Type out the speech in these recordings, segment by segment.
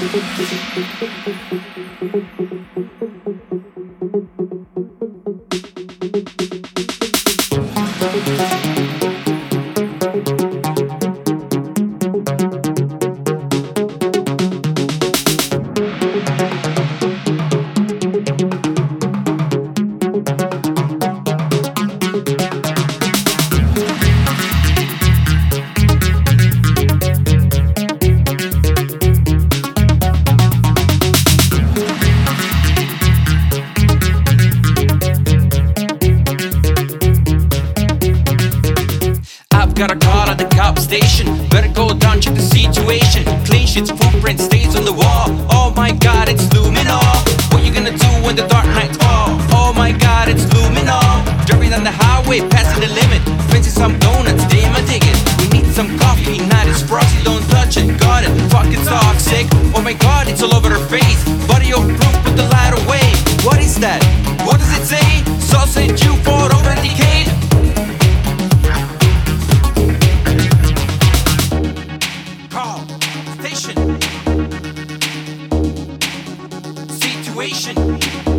Thank you. Dark night falls? Oh, oh my god, it's luminol. Driving down the highway, passing the limit. Fancy some donuts, damn, I dig it. We need some coffee, not as frosty, don't touch it. Got it, fucking toxic. Oh my god, it's all over her face. Body of proof, put the light away. What is that? What does it say? Sausage you for over decade. Call station. Situation.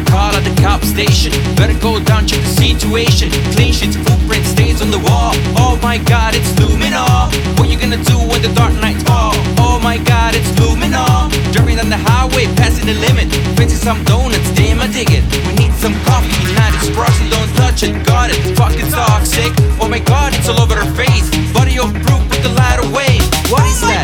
got call at the cop station. Better go down, check the situation. Clean sheets, footprint stains on the wall. Oh my god, it's luminol. What you gonna do when the dark night falls? Oh my god, it's luminol. Driving down the highway, passing the limit. Fancy some donuts, damn, I dig it. We need some coffee, not espresso, don't touch it. Got it, fucking toxic. Oh my god, it's all over her face. Body of proof with the light away. What is that?